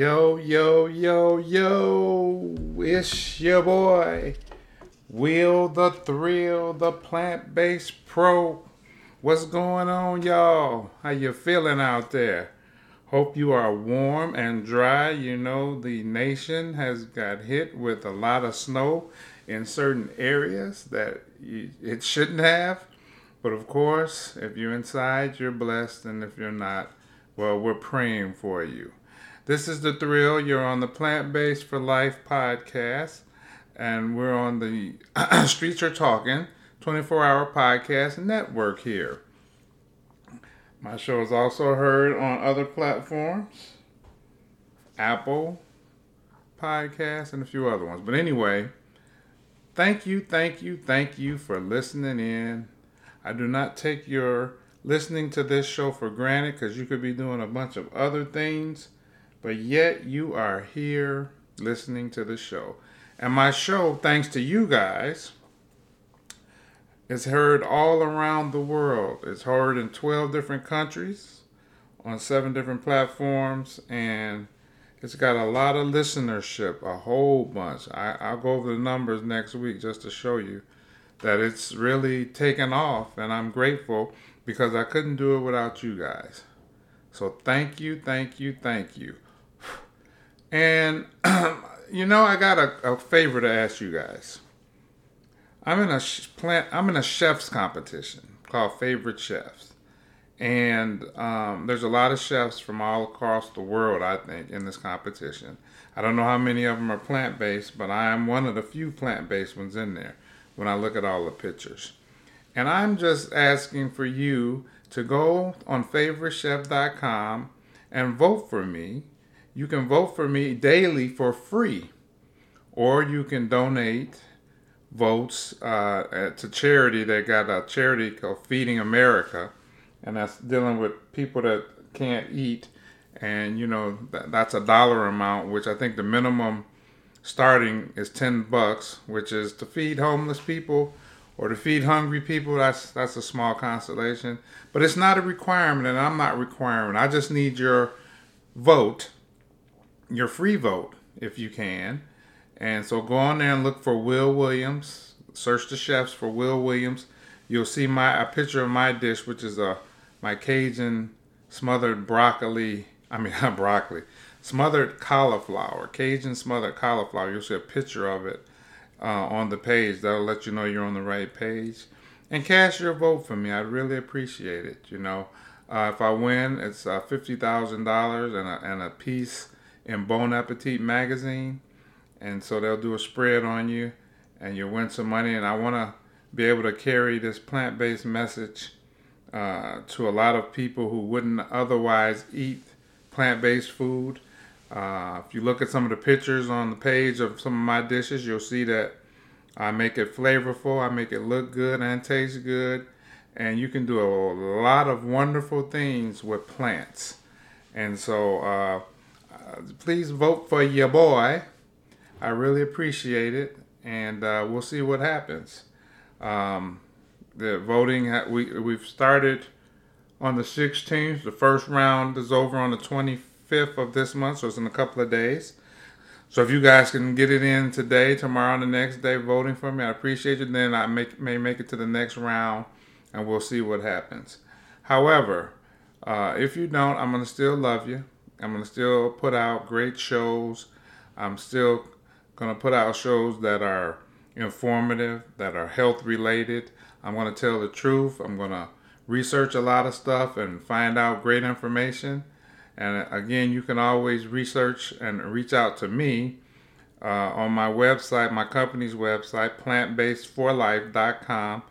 Yo, yo, yo, yo, it's your boy, Will the Thrill, the plant-based pro. What's going on, y'all? How you feeling out there? Hope you are warm and dry. You know, the nation has got hit with a lot of snow in certain areas that it shouldn't have. But of course, if you're inside, you're blessed, and if you're not, well, we're praying for you. This is The Thrill. You're on the Plant Based for Life podcast, and we're on the Streets Are Talking 24 hour podcast network here. My show is also heard on other platforms Apple Podcasts and a few other ones. But anyway, thank you, thank you, thank you for listening in. I do not take your listening to this show for granted because you could be doing a bunch of other things but yet you are here listening to the show. And my show, thanks to you guys, is heard all around the world. It's heard in 12 different countries on seven different platforms, and it's got a lot of listenership, a whole bunch. I, will go over the numbers next week just to show you that it's really taken off, and I'm grateful because I couldn't do it without you guys. So thank you, thank you, thank you. And you know, I got a, a, favor to ask you guys. I'm in a plant. I'm in a chef's competition called Favorite Chefs, and um, there's a lot of chefs from all across the world. I think in this competition. I don't know how many of them are plant based, but I am one of the few plant based ones in there. When I look at all the pictures, and I'm just asking for you to go on favoritechef.com and vote for me you can vote for me daily for free, or you can donate votes uh, to charity. They got a charity called Feeding America, and that's dealing with people that can't eat. And you know that, that's a dollar amount, which I think the minimum starting is ten bucks, which is to feed homeless people or to feed hungry people. That's that's a small consolation, but it's not a requirement, and I'm not requiring. I just need your vote your free vote if you can. And so go on there and look for Will Williams. Search the chefs for Will Williams. You'll see my a picture of my dish, which is a my Cajun smothered broccoli. I mean not broccoli, smothered cauliflower. Cajun smothered cauliflower. You'll see a picture of it uh, on the page. That'll let you know you're on the right page. And cast your vote for me. I'd really appreciate it. You know, uh, if I win, it's uh, fifty thousand dollars and a and a piece in Bon Appetit magazine, and so they'll do a spread on you, and you'll win some money. And I want to be able to carry this plant-based message uh, to a lot of people who wouldn't otherwise eat plant-based food. Uh, if you look at some of the pictures on the page of some of my dishes, you'll see that I make it flavorful, I make it look good and taste good, and you can do a lot of wonderful things with plants. And so, uh, uh, please vote for your boy. I really appreciate it, and uh, we'll see what happens. Um, the voting we we've started on the 16th. The first round is over on the 25th of this month, so it's in a couple of days. So if you guys can get it in today, tomorrow, and the next day voting for me, I appreciate it. Then I make, may make it to the next round, and we'll see what happens. However, uh, if you don't, I'm gonna still love you. I'm to still put out great shows. I'm still to put out shows that are informative, that are health related. I'm to tell the truth. I'm to research a lot of stuff and find out great information. And again, you can always research and reach out to me uh, on my website, my company's website, plantbasedforlife.com.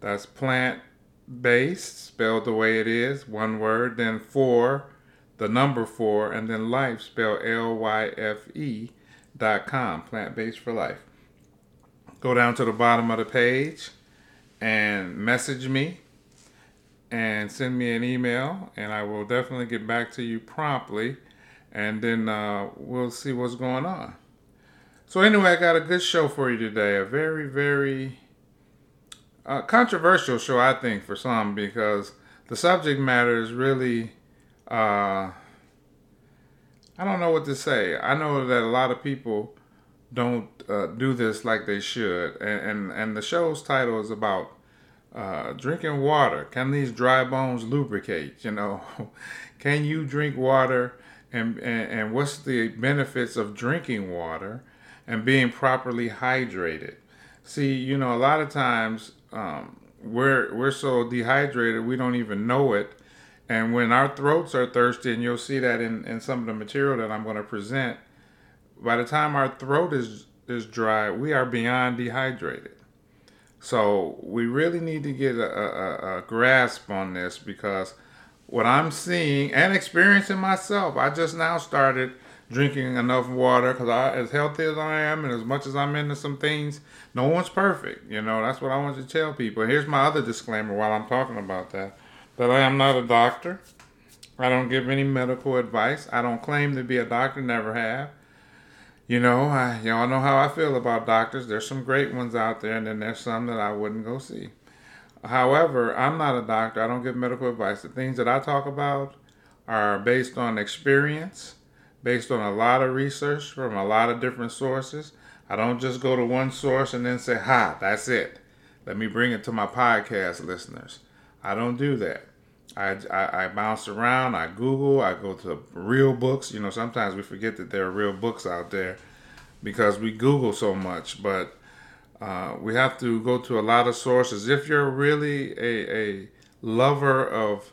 That's plant based, spelled the way it is, one word, then for the number four, and then life spelled L Y F E dot com, plant based for life. Go down to the bottom of the page and message me and send me an email, and I will definitely get back to you promptly, and then uh, we'll see what's going on. So, anyway, I got a good show for you today. A very, very uh, controversial show, I think, for some, because the subject matter is really uh, I don't know what to say. I know that a lot of people don't uh, do this like they should, and, and and the show's title is about uh, drinking water. Can these dry bones lubricate? You know, can you drink water? And, and, and what's the benefits of drinking water and being properly hydrated? See, you know, a lot of times um, we're we're so dehydrated we don't even know it. And when our throats are thirsty, and you'll see that in, in some of the material that I'm going to present, by the time our throat is is dry, we are beyond dehydrated. So we really need to get a, a, a grasp on this because what I'm seeing and experiencing myself, I just now started drinking enough water because I, as healthy as I am and as much as I'm into some things, no one's perfect. You know, that's what I want to tell people. Here's my other disclaimer while I'm talking about that that I am not a doctor. I don't give any medical advice. I don't claim to be a doctor, never have. You know, I, y'all know how I feel about doctors. There's some great ones out there, and then there's some that I wouldn't go see. However, I'm not a doctor. I don't give medical advice. The things that I talk about are based on experience, based on a lot of research from a lot of different sources. I don't just go to one source and then say, ha, that's it. Let me bring it to my podcast listeners. I don't do that. I, I, I, bounce around, I Google, I go to real books. You know, sometimes we forget that there are real books out there because we Google so much, but uh, we have to go to a lot of sources. If you're really a, a lover of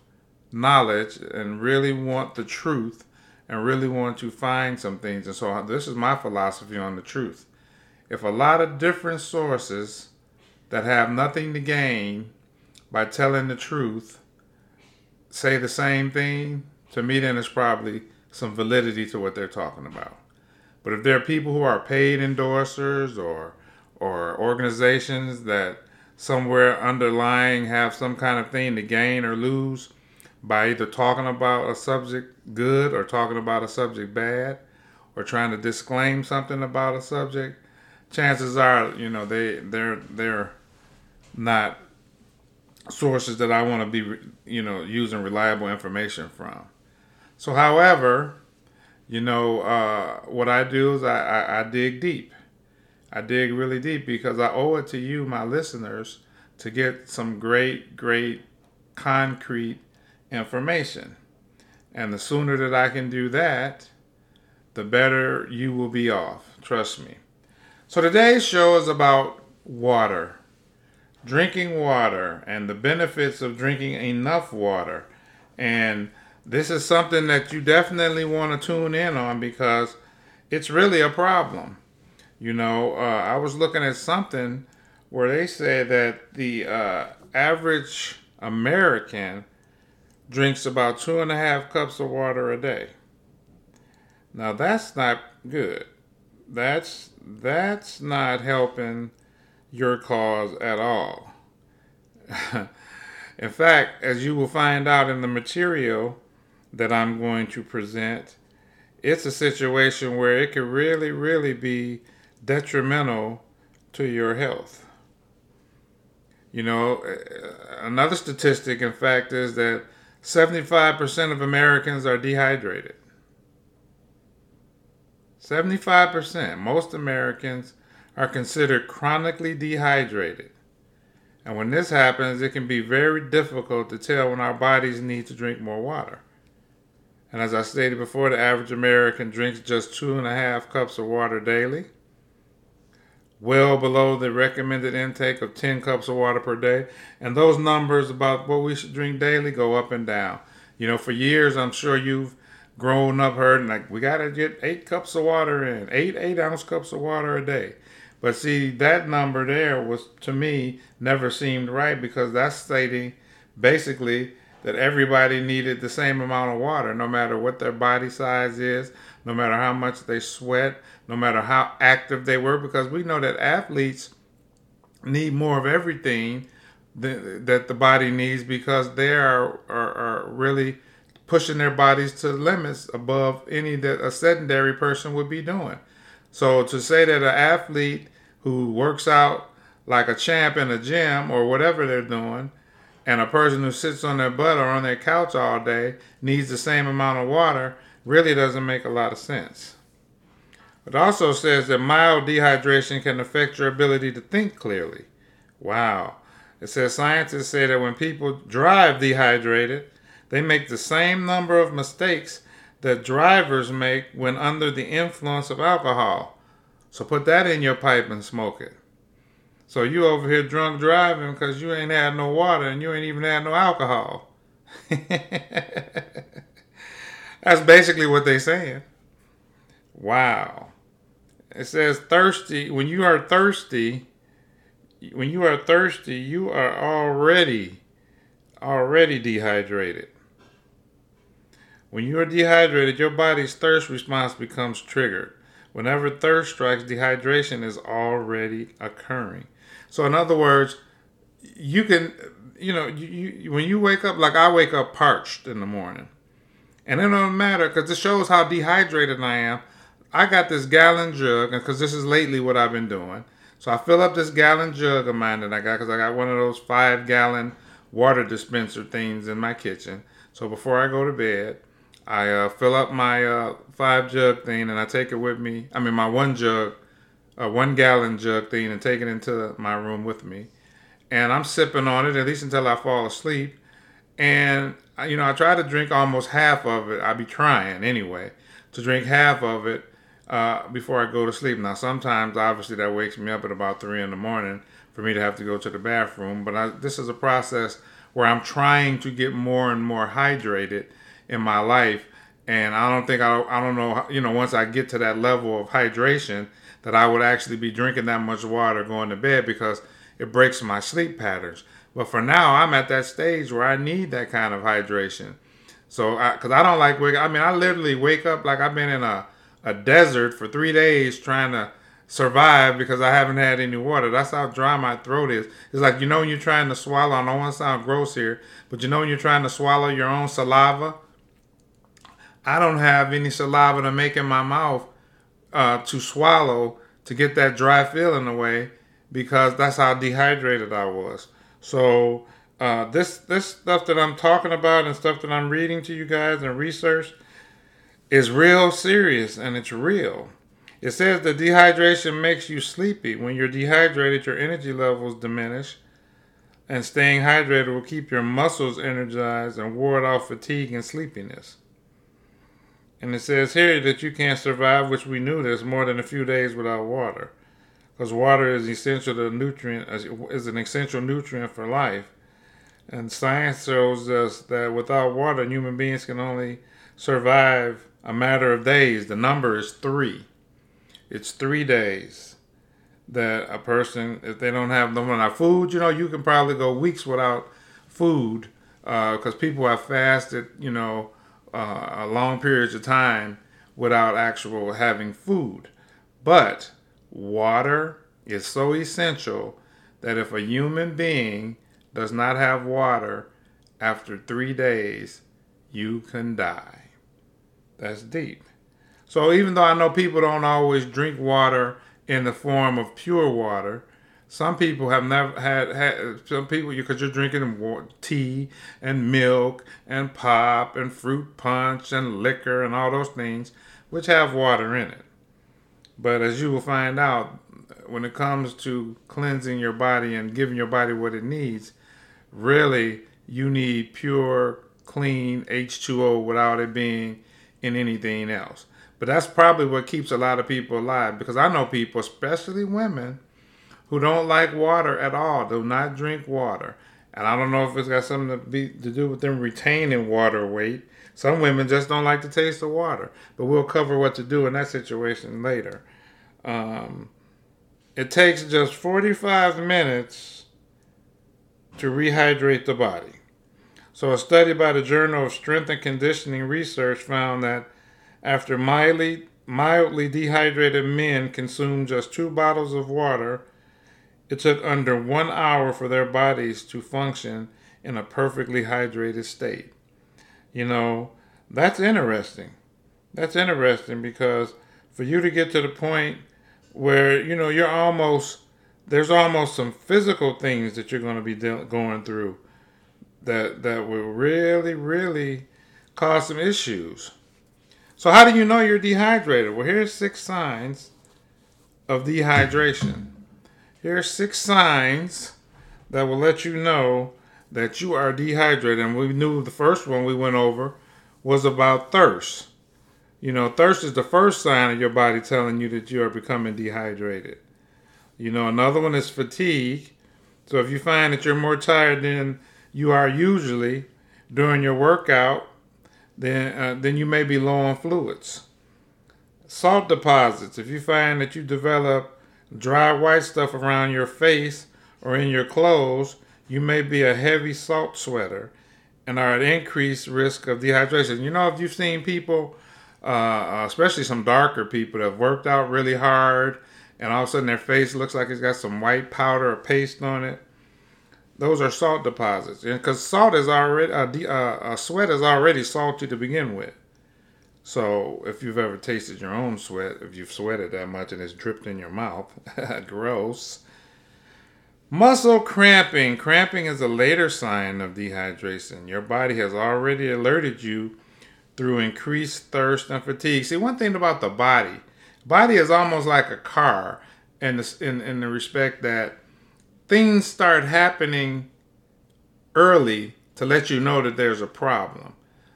knowledge and really want the truth and really want to find some things, and so this is my philosophy on the truth. If a lot of different sources that have nothing to gain by telling the truth say the same thing, to me, then there's probably some validity to what they're talking about. But if there are people who are paid endorsers or or organizations that somewhere underlying have some kind of thing to gain or lose by either talking about a subject good or talking about a subject bad or trying to disclaim something about a subject, chances are, you know, they they're they're not sources that I want to be, you know, using reliable information from. So, however, you know, uh, what I do is I, I, I dig deep. I dig really deep because I owe it to you, my listeners, to get some great, great, concrete information. And the sooner that I can do that, the better you will be off. Trust me. So today's show is about water drinking water and the benefits of drinking enough water. And this is something that you definitely want to tune in on because it's really a problem. You know, uh, I was looking at something where they say that the uh, average American drinks about two and a half cups of water a day. Now that's not good. That's that's not helping your cause at all. in fact, as you will find out in the material that I'm going to present, it's a situation where it could really, really be detrimental to your health. You know, uh, another statistic, in fact, is that 75% of Americans are dehydrated. 75%. Most Americans are considered chronically dehydrated. And when this happens, it can be very difficult to tell when our bodies need to drink more water. And as I stated before, the average American drinks just two and a half cups of water daily, well below the recommended intake of 10 cups of water per day. And those numbers about what we should drink daily go up and down. You know, for years, I'm sure you've grown up heard like we got to get eight cups of water in, eight eight ounce cups of water a day. But see, that number there was to me never seemed right because that's stating basically that everybody needed the same amount of water, no matter what their body size is, no matter how much they sweat, no matter how active they were, because we know that athletes need more of everything that, the body needs because they are, are, are really pushing their bodies to limits above any that a sedentary person would be doing. So to say that an athlete who works out like a champ in a gym or whatever they're doing, and a person who sits on their butt or on their couch all day needs the same amount of water, really doesn't make a lot of sense. It also says that mild dehydration can affect your ability to think clearly. Wow. It says scientists say that when people drive dehydrated, they make the same number of mistakes that drivers make when under the influence of alcohol. So put that in your pipe and smoke it. So you over here drunk driving because you ain't had no water and you ain't even had no alcohol. That's basically what they saying. Wow. It says thirsty. When you are thirsty, when you are thirsty, you are already already dehydrated. When you are dehydrated, your body's thirst response becomes triggered. Whenever thirst strikes, dehydration is already occurring. So, in other words, you can, you know, you, you, when you wake up, like I wake up parched in the morning, and it don't matter because it shows how dehydrated I am. I got this gallon jug, because this is lately what I've been doing. So I fill up this gallon jug of mine that I got because I got one of those five gallon water dispenser things in my kitchen. So before I go to bed, I uh, fill up my uh, five jug thing and I take it with me. I mean, my one jug, uh, one gallon jug thing, and take it into my room with me. And I'm sipping on it at least until I fall asleep. And you know, I try to drink almost half of it. I be trying anyway to drink half of it uh, before I go to sleep. Now, sometimes, obviously, that wakes me up at about three in the morning for me to have to go to the bathroom. But I, this is a process where I'm trying to get more and more hydrated in my life. And I don't think I, I don't know, you know, once I get to that level of hydration, that I would actually be drinking that much water going to bed because it breaks my sleep patterns. But for now, I'm at that stage where I need that kind of hydration. So, because I, I, don't like wake. I mean, I literally wake up like I've been in a a desert for three days trying to survive because I haven't had any water. That's how dry my throat is. It's like you know when you're trying to swallow. I don't want to sound gross here, but you know when you're trying to swallow your own saliva. I don't have any saliva to make in my mouth uh, to swallow to get that dry feeling away because that's how dehydrated I was. So uh, this this stuff that I'm talking about and stuff that I'm reading to you guys and research is real serious and it's real. It says that dehydration makes you sleepy. When you're dehydrated, your energy levels diminish, and staying hydrated will keep your muscles energized and ward off fatigue and sleepiness. And it says here that you can't survive, which we knew this, more than a few days without water. Because water is essential to nutrient is an essential nutrient for life. And science shows us that without water, human beings can only survive a matter of days. The number is three. It's three days that a person, if they don't have no enough food, you know, you can probably go weeks without food because uh, people have fasted, you know, uh, long periods of time without actual having food. But water is so essential that if a human being does not have water after three days, you can die. That's deep. So even though I know people don't always drink water in the form of pure water, some people have never had, had some people because you're drinking tea and milk and pop and fruit punch and liquor and all those things which have water in it. But as you will find out, when it comes to cleansing your body and giving your body what it needs, really you need pure, clean H2O without it being in anything else. But that's probably what keeps a lot of people alive because I know people, especially women, who don't like water at all, do not drink water. And I don't know if it's got something to, be, to do with them retaining water weight. Some women just don't like the taste of water. But we'll cover what to do in that situation later. Um, it takes just 45 minutes to rehydrate the body. So, a study by the Journal of Strength and Conditioning Research found that after mildly, mildly dehydrated men consumed just two bottles of water, it took under one hour for their bodies to function in a perfectly hydrated state. You know, that's interesting. That's interesting because for you to get to the point where, you know, you're almost, there's almost some physical things that you're going to be de- going through that that will really really cause some issues. So how do you know you're dehydrated? Well, here's six signs of dehydration. Here's six signs that will let you know that you are dehydrated. And we knew the first one we went over was about thirst. You know, thirst is the first sign of your body telling you that you are becoming dehydrated. You know, another one is fatigue. So if you find that you're more tired than you are usually during your workout, then uh, then you may be low on fluids. Salt deposits. If you find that you develop dry white stuff around your face or in your clothes, you may be a heavy salt sweater and are at increased risk of dehydration. You know, if you've seen people, uh, especially some darker people that have worked out really hard and all of a sudden their face looks like it's got some white powder or paste on it, those are salt deposits. Because salt is already, uh, de- uh, sweat is already salty to begin with. So if you've ever tasted your own sweat, if you've sweated that much and it's dripped in your mouth, gross Muscle cramping. Cramping is a later sign of dehydration. Your body has already alerted you through increased thirst and fatigue. See, one thing about the body, body is almost like a car in the, in, in the respect that things start happening early to let you know that there's a problem.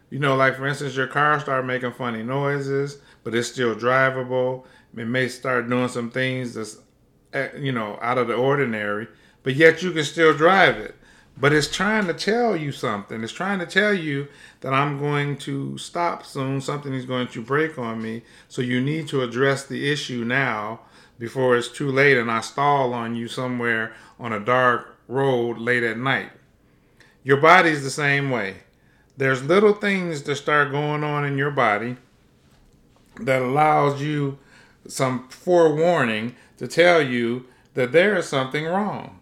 You know, like for instance, your car start making funny noises, but it's still drivable. It may start doing some things that's, eh, you know, out of the ordinary but yet you can still drive it. But it's trying to tell you something. It's trying to tell you that I'm going to stop soon. Something is going to break on me. So you need to address the issue now before it's too late and I stall on you somewhere on a dark road late at night. Your body's the same way. There's little things that start going on in your body that allows you some forewarning to tell you that there is something wrong.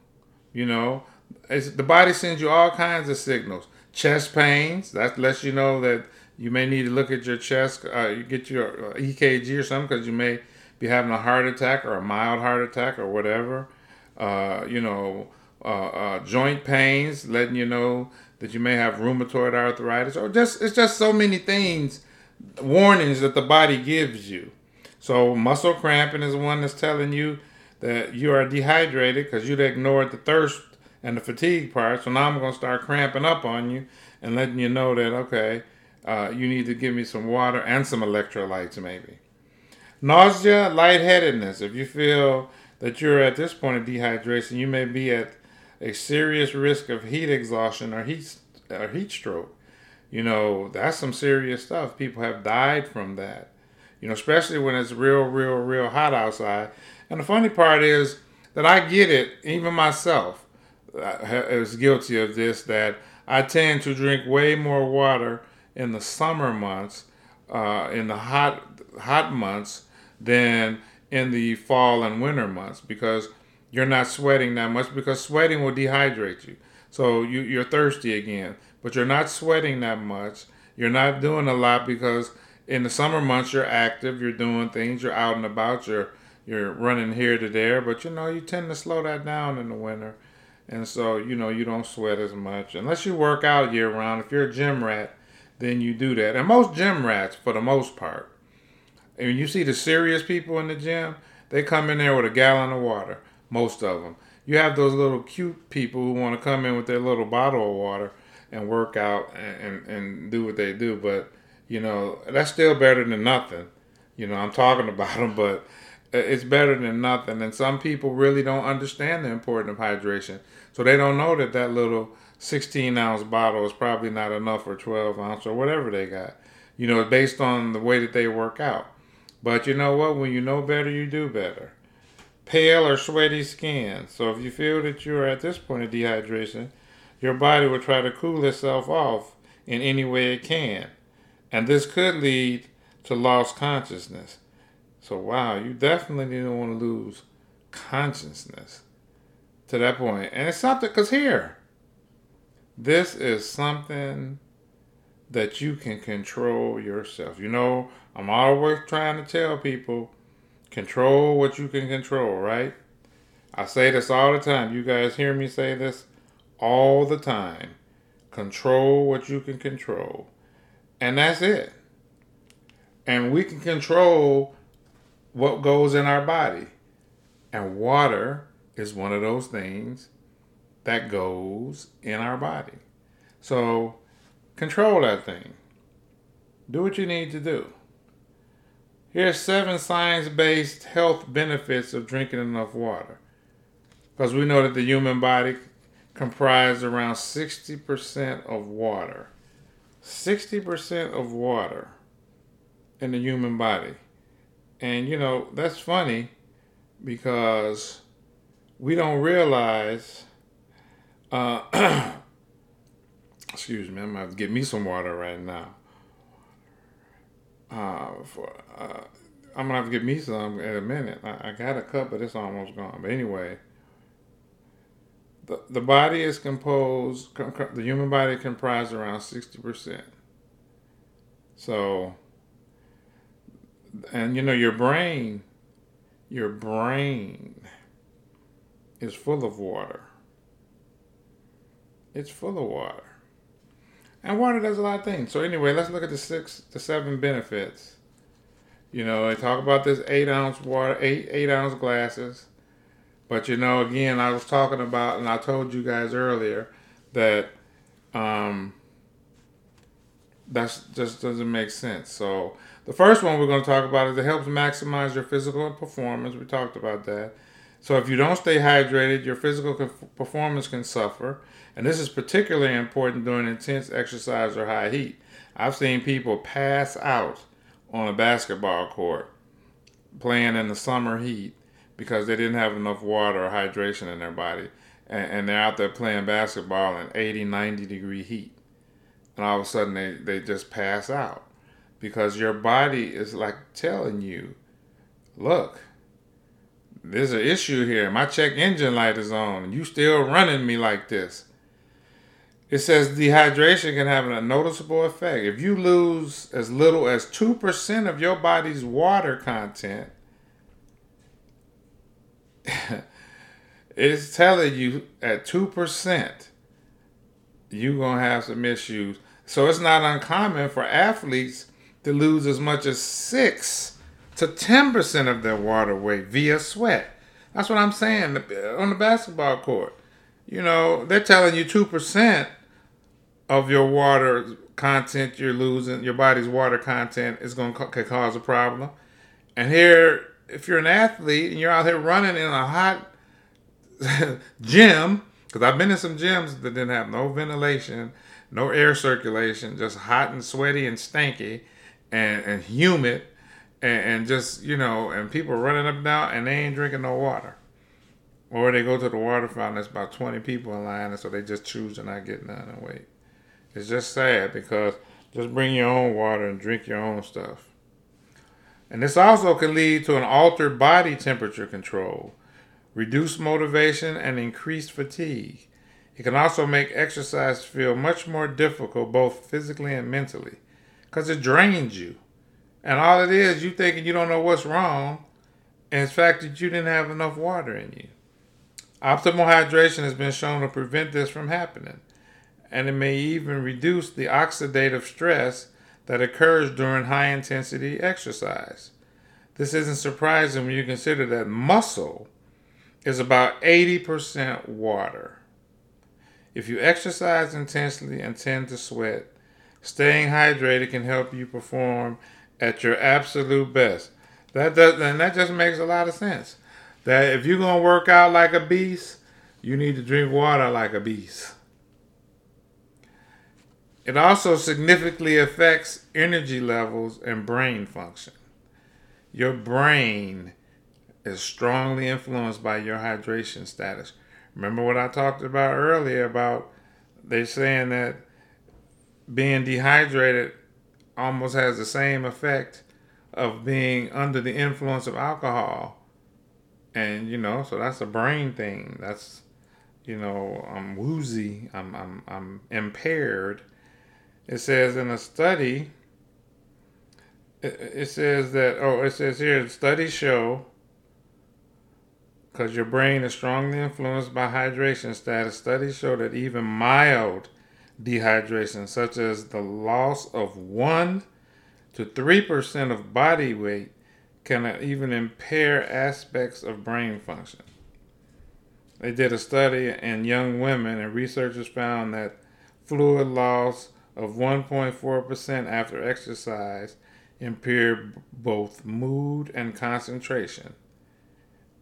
You know, the body sends you all kinds of signals. Chest pains, that lets you know that you may need to look at your chest, uh, you get your uh, EKG or something because you may be having a heart attack or a mild heart attack or whatever. Uh, you know, uh, uh, joint pains, letting you know that you may have rheumatoid arthritis, or just it's just so many things, warnings that the body gives you. So muscle cramping is one that's telling you that you are dehydrated because you'd ignored the thirst and the fatigue part. So now I'm going to start cramping up on you and letting you know that, okay, uh, you need to give me some water and some electrolytes maybe. Nausea, lightheadedness. If you feel that you're at this point of dehydration, you may be at a serious risk of heat exhaustion or heat or heat stroke. You know, that's some serious stuff. People have died from that. You know, especially when it's real, real, real hot outside. And the funny part is that I get it, even myself is guilty of this, that I tend to drink way more water in the summer months, uh, in the hot hot months, than in the fall and winter months because you're not sweating that much because sweating will dehydrate you. So you, you're thirsty again, but you're not sweating that much. You're not doing a lot because in the summer months you're active, you're doing things, you're out and about, you're you're running here to there, but you know, you tend to slow that down in the winter. And so, you know, you don't sweat as much unless you work out year round. If you're a gym rat, then you do that. And most gym rats, for the most part, and you see the serious people in the gym, they come in there with a gallon of water, most of them. You have those little cute people who want to come in with their little bottle of water and work out and, and, and do what they do. But, you know, that's still better than nothing. You know, I'm talking about them, but it's better than nothing. And some people really don't understand the importance of hydration. So they don't know that that little 16 ounce bottle is probably not enough for 12 ounce or whatever they got. You know, based on the way that they work out. But you know what? When you know better, you do better. Pale or sweaty skin. So if you feel that you're at this point of dehydration, your body will try to cool itself off in any way it can. And this could lead to lost consciousness. So wow, you definitely didn't want to lose consciousness to that point. And it's something because here, this is something that you can control yourself. You know, I'm always trying to tell people control what you can control, right? I say this all the time. You guys hear me say this all the time. Control what you can control. And that's it. And we can control what goes in our body. And water is one of those things that goes in our body. So control that thing. Do what you need to do. Here's seven science based health benefits of drinking enough water. Because we know that the human body comprises around 60% of water. 60% of water in the human body. And you know, that's funny because we don't realize. Uh, excuse me, I'm have to get me some water right now. Uh, for, uh, I'm gonna have to get me some in a minute. I, I got a cup, but it's almost gone. But anyway, the, the body is composed, the human body comprises around 60%. So, and you know, your brain, your brain is full of water. It's full of water. And water does a lot of things. So anyway, let's look at the six, the seven benefits. You know, they talk about this eight ounce water, eight eight ounce glasses. But you know, again, I was talking about, and I told you guys earlier that um, that just doesn't make sense. So the first one we're going to talk about is it helps maximize your physical performance. We talked about that. So if you don't stay hydrated, your physical performance can suffer, and this is particularly important during intense exercise or high heat. I've seen people pass out on a basketball court playing in the summer heat because they didn't have enough water or hydration in their body. And, and, they're out there playing basketball in 80, 90 degree heat. And all of a sudden they, they just pass out because your body is like telling you, look, there's an issue here. My check engine light is on you still running me like this. It says dehydration can have a noticeable effect. If you lose as little as 2% of your body's water content, it's telling you at 2%, you're going to have some issues. So it's not uncommon for athletes to lose as much as 6 to 10% of their water weight via sweat. That's what I'm saying on the basketball court. You know, they're telling you 2% of your water content you're losing, your body's water content is going to cause a problem. And here if you're an athlete and you're out here running in a hot gym, because I've been in some gyms that didn't have no ventilation, no air circulation, just hot and sweaty and stanky and, and humid and, and just, you know, and people running up and down and they ain't drinking no water. Or they go to the water fountain, there's about 20 people in line, and so they just choose to not get none and wait. It's just sad because just bring your own water and drink your own stuff. And this also can lead to an altered body temperature control, reduced motivation, and increased fatigue. It can also make exercise feel much more difficult, both physically and mentally, because it drains you. And all it is, you thinking you don't know what's wrong, and it's fact that you didn't have enough water in you. Optimal hydration has been shown to prevent this from happening, and it may even reduce the oxidative stress that occurs during high intensity exercise. This isn't surprising when you consider that muscle is about 80% water. If you exercise intensely and tend to sweat, staying hydrated can help you perform at your absolute best. That does, and that just makes a lot of sense. That if you're gonna work out like a beast, you need to drink water like a beast. It also significantly affects energy levels and brain function. Your brain is strongly influenced by your hydration status. Remember what I talked about earlier about they saying that being dehydrated almost has the same effect of being under the influence of alcohol. And you know, so that's a brain thing. That's you know, I'm woozy, I'm I'm I'm impaired it says in a study, it, says that, oh, it says here, studies show, because your brain is strongly influenced by hydration status, studies show that even mild dehydration, such as the loss of one to 3% of body weight can even impair aspects of brain function. They did a study in young women, and researchers found that fluid loss of 1.4% after exercise impaired both mood and concentration.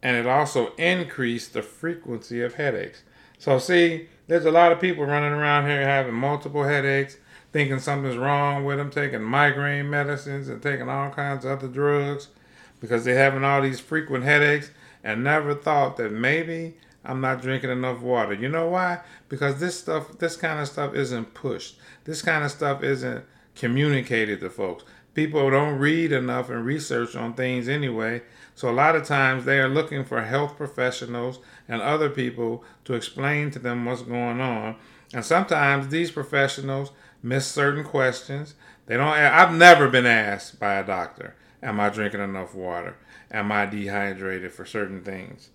And it also increased the frequency of headaches. So, see, there's a lot of people running around here having multiple headaches, thinking something's wrong with them, taking migraine medicines and taking all kinds of other drugs because they're having all these frequent headaches and never thought that maybe I'm not drinking enough water. You know why? Because this stuff, this kind of stuff isn't pushed. This kind of stuff isn't communicated to folks. People don't read enough and research on things anyway. So a lot of times they are looking for health professionals and other people to explain to them what's going on. And sometimes these professionals miss certain questions. They don't I've never been asked by a doctor, am I drinking enough water? Am I dehydrated for certain things?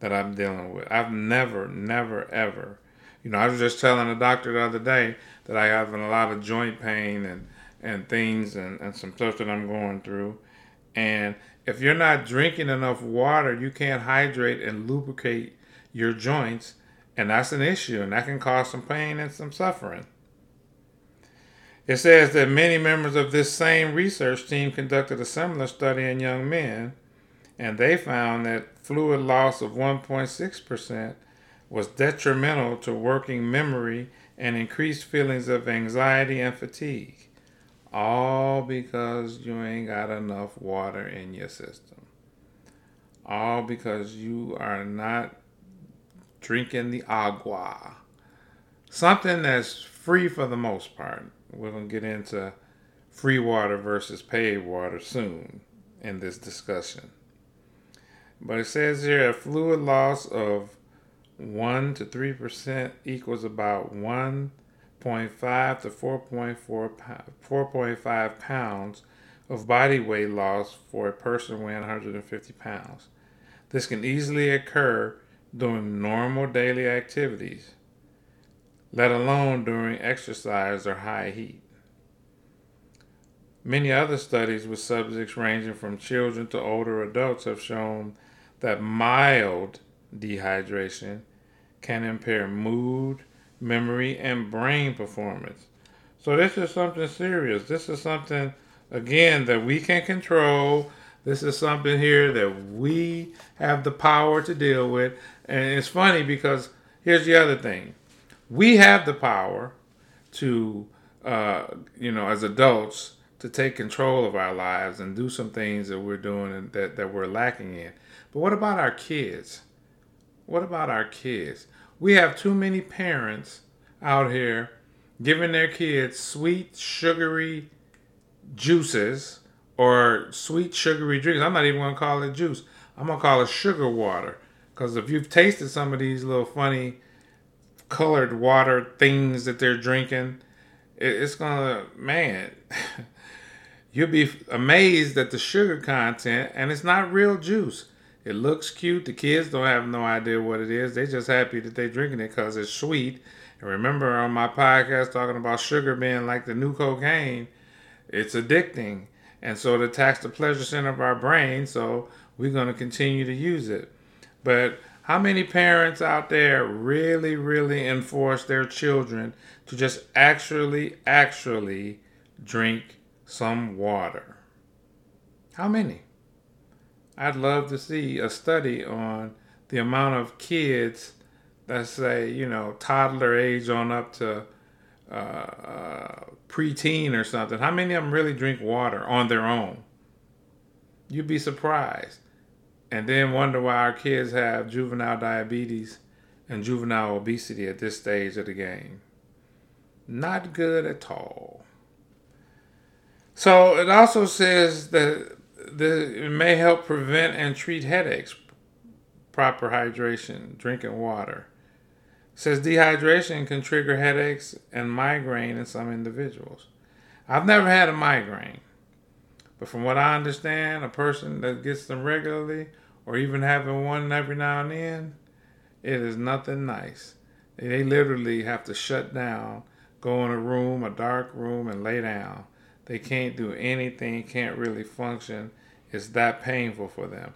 that I'm dealing with. I've never, never, ever. You know, I was just telling a doctor the other day that I have a lot of joint pain and, and things and, and some stuff that I'm going through. And if you're not drinking enough water, you can't hydrate and lubricate your joints. And that's an issue, and that can cause some pain and some suffering. It says that many members of this same research team conducted a similar study in young men and they found that fluid loss of 1.6% was detrimental to working memory and increased feelings of anxiety and fatigue. All because you ain't got enough water in your system. All because you are not drinking the agua. Something that's free for the most part. We're going to get into free water versus paid water soon in this discussion. But it says here a fluid loss of 1 to 3% equals about 1.5 to 4.4 4.5 pounds of body weight loss for a person weighing 150 pounds. This can easily occur during normal daily activities, let alone during exercise or high heat. Many other studies with subjects ranging from children to older adults have shown that mild dehydration can impair mood, memory, and brain performance. So, this is something serious. This is something, again, that we can control. This is something here that we have the power to deal with. And it's funny because here's the other thing we have the power to, uh, you know, as adults, to take control of our lives and do some things that we're doing and that, that we're lacking in. But what about our kids? What about our kids? We have too many parents out here giving their kids sweet, sugary juices or sweet, sugary drinks. I'm not even going to call it juice. I'm going to call it sugar water. Because if you've tasted some of these little funny colored water things that they're drinking, it's to, man, you'll be amazed at the sugar content, and it's not real juice. It looks cute. The kids don't have no idea what it is. They're just happy that they're drinking it because it's sweet. And remember on my podcast talking about sugar being like the new cocaine, it's addicting. And so it attacks the pleasure center of our brain. So we're going to continue to use it. But how many parents out there really, really enforce their children to just actually, actually drink some water? How many? I'd love to see a study on the amount of kids that say, you know, toddler age on up to uh, uh, preteen or something. How many of them really drink water on their own? You'd be surprised. And then wonder why our kids have juvenile diabetes and juvenile obesity at this stage of the game. Not good at all. So it also says that the, it may help prevent and treat headaches. Proper hydration, drinking water. It says dehydration can trigger headaches and migraine in some individuals. I've never had a migraine, but from what I understand, a person that gets them regularly or even having one every now and then, it is nothing nice. They literally have to shut down, go in a room, a dark room, and lay down They can't do anything, can't really function. It's that painful for them.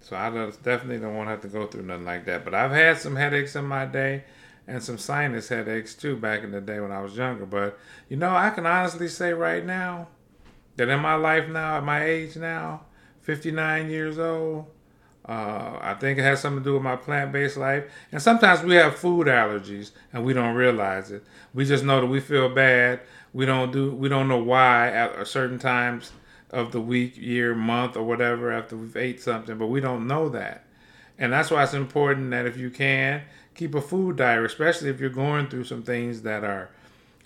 So I definitely don't want to have to go through nothing like that. But I've had some headaches in my day and some sinus headaches too back in the day when I was younger. But you know, I can honestly say right now that in my life now, at my age now, 59 years old, uh, I think it has something to do with my plant based life. And sometimes we have food allergies and we don't realize it. We just know that we feel bad. We don't do we don't know why at certain times of the week, year, month, or whatever after we've ate something, but we don't know that. And that's why it's important that if you can, keep a food diary, especially if you're going through some things that are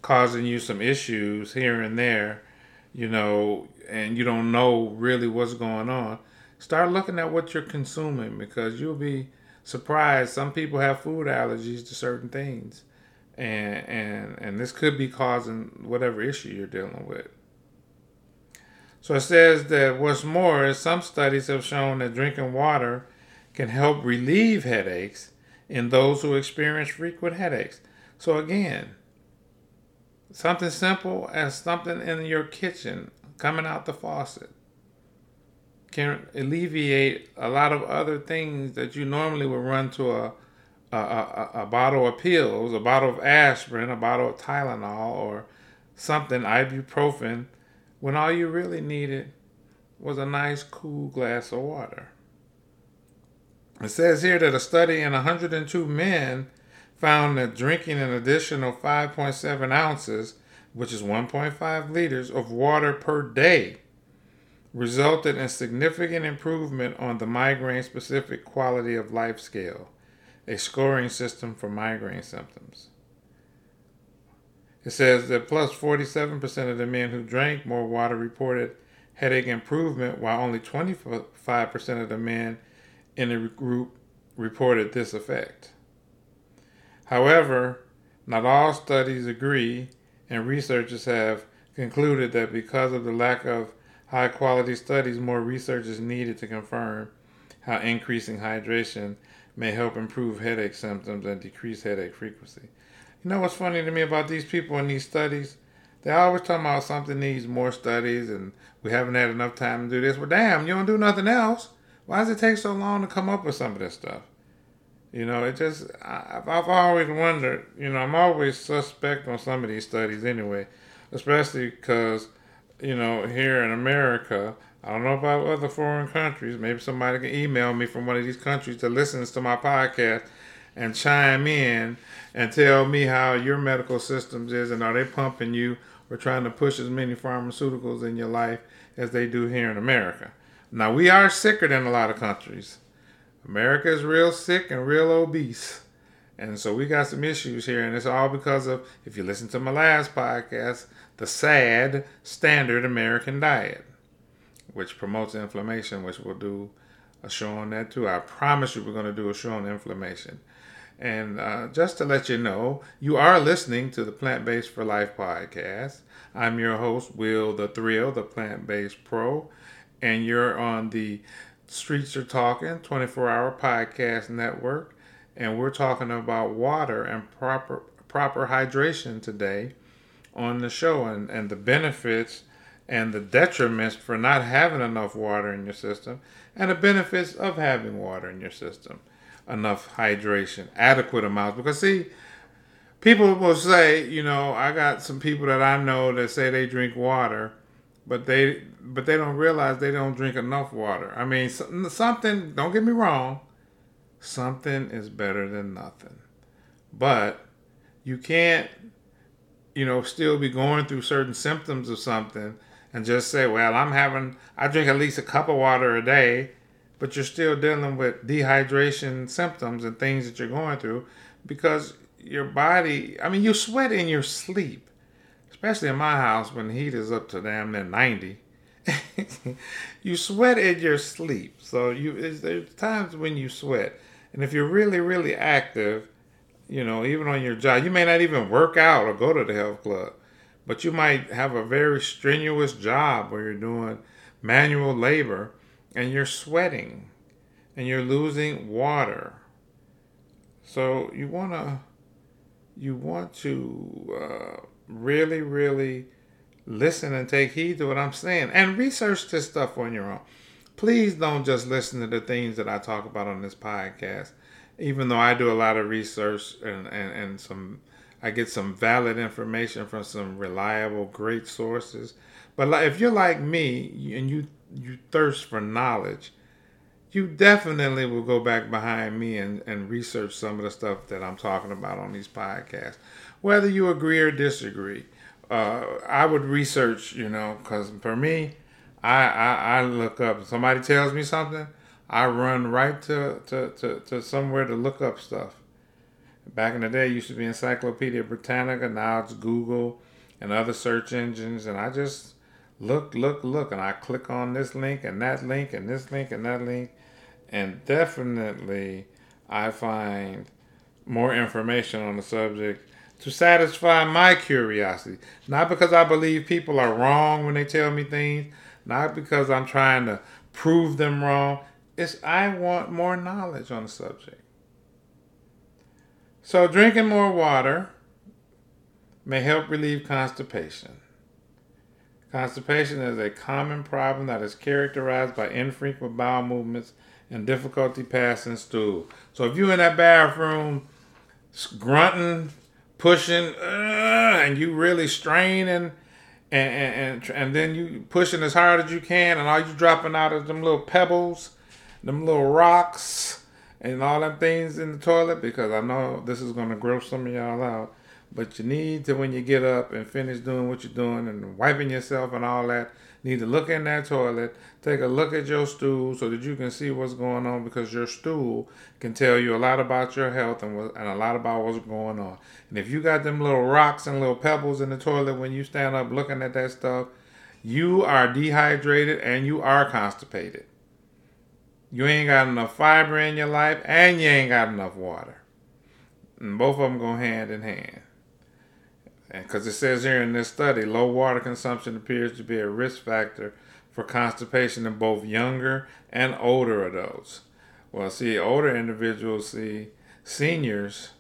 causing you some issues here and there, you know, and you don't know really what's going on start looking at what you're consuming because you'll be surprised. Some people have food allergies to certain things, and and and this could be causing whatever issue you're dealing with. So it says that what's more some studies have shown that drinking water can help relieve headaches in those who experience frequent headaches. So again, something simple as something in your kitchen coming out the faucet can alleviate a lot of other things that you normally would run to a a, a, a bottle of pills, a bottle of aspirin, a bottle of Tylenol, or something ibuprofen, when all you really needed was a nice cool glass of water. It says here that a study in 102 men found that drinking an additional 5.7 ounces, which is 1.5 liters, of water per day resulted in significant improvement on the migraine specific quality of life scale, a scoring system for migraine symptoms. It says that plus 47% of the men who drank more water reported headache improvement, while only 25% of the men in the group reported this effect. However, not all studies agree, and researchers have concluded that because of the lack of high quality studies, more research is needed to confirm how increasing hydration may help improve headache symptoms and decrease headache frequency. You know what's funny to me about these people in these studies? They always talk about something needs more studies and we haven't had enough time to do this. Well, damn, you don't do nothing else. Why does it take so long to come up with some of this stuff? You know, it just, I, I've always wondered, you know, I'm always suspect on some of these studies anyway, especially because you know, here in America, I don't know about other foreign countries. Maybe somebody can email me from one of these countries that listens to my podcast and chime in and tell me how your medical systems is and are they pumping you or trying to push as many pharmaceuticals in your life as they do here in America. Now we are sicker than a lot of countries. America is real sick and real obese. And so we got some issues here, and it's all because of, if you listen to my last podcast, the sad standard American diet, which promotes inflammation, which we'll do a show on that too. I promise you, we're going to do a show on inflammation. And uh, just to let you know, you are listening to the Plant Based for Life podcast. I'm your host, Will the Thrill, the Plant Based Pro, and you're on the Streets Are Talking 24 hour podcast network. And we're talking about water and proper proper hydration today on the show and, and the benefits and the detriments for not having enough water in your system and the benefits of having water in your system enough hydration adequate amounts because see people will say you know i got some people that i know that say they drink water but they but they don't realize they don't drink enough water i mean something don't get me wrong something is better than nothing. But you can't, you know, still be going through certain symptoms of something and just say, well, I'm having, I drink at least a cup of water a day, but you're still dealing with dehydration symptoms and things that you're going through because your body, I mean, you sweat in your sleep, especially in my house when the heat is up to damn near 90. you sweat in your sleep. So you there's times when you sweat. And if you're really, really active, you know, even on your job, you may not even work out or go to the health club, but you might have a very strenuous job where you're doing manual labor and you're sweating and you're losing water. So you want to you want to uh, really, really listen and take heed to what I'm saying and research this stuff on your own. Please don't just listen to the things that I talk about on this podcast. Even though I do a lot of research and, and, and some I get some valid information from some reliable, great sources. But if you're like me and you you thirst for knowledge, you definitely will go back behind me and, and research some of the stuff that I'm talking about on these podcasts, whether you agree or disagree. Uh, I would research, you know, because for me, I, I, I look up. Somebody tells me something, I run right to, to, to, to somewhere to look up stuff. Back in the day, used to be Encyclopedia Britannica. Now it's Google and other search engines, and I just look, look, look, and I click on this link and that link and this link and that link, and definitely I find more information on the subject to satisfy my curiosity. Not because I believe people are wrong when they tell me things, not because I'm trying to prove them wrong. It's I want more knowledge on the subject. So, drinking more water may help relieve constipation. Constipation is a common problem that is characterized by infrequent bowel movements and difficulty passing stool. So, if you're in that bathroom grunting, pushing, uh, and you really straining, and, and, and, and then you pushing as hard as you can, and all you dropping out of them little pebbles, them little rocks, and all them things in the toilet because I know this is gonna gross some of y'all out. But you need to when you get up and finish doing what you're doing and wiping yourself and all that, need to look in that toilet, take a look at your stool so that you can see what's going on because your stool can tell you a lot about your health and, and a lot about what's going on. And if you got them little rocks and little pebbles in the toilet when you stand up looking at that stuff, you are dehydrated and you are constipated. You ain't got enough fiber in your life and you ain't got enough water. And both of them go hand in hand. And because it says here in this study, low water consumption appears to be a risk factor for constipation in both younger and older adults. Well, see, older individuals, see, seniors,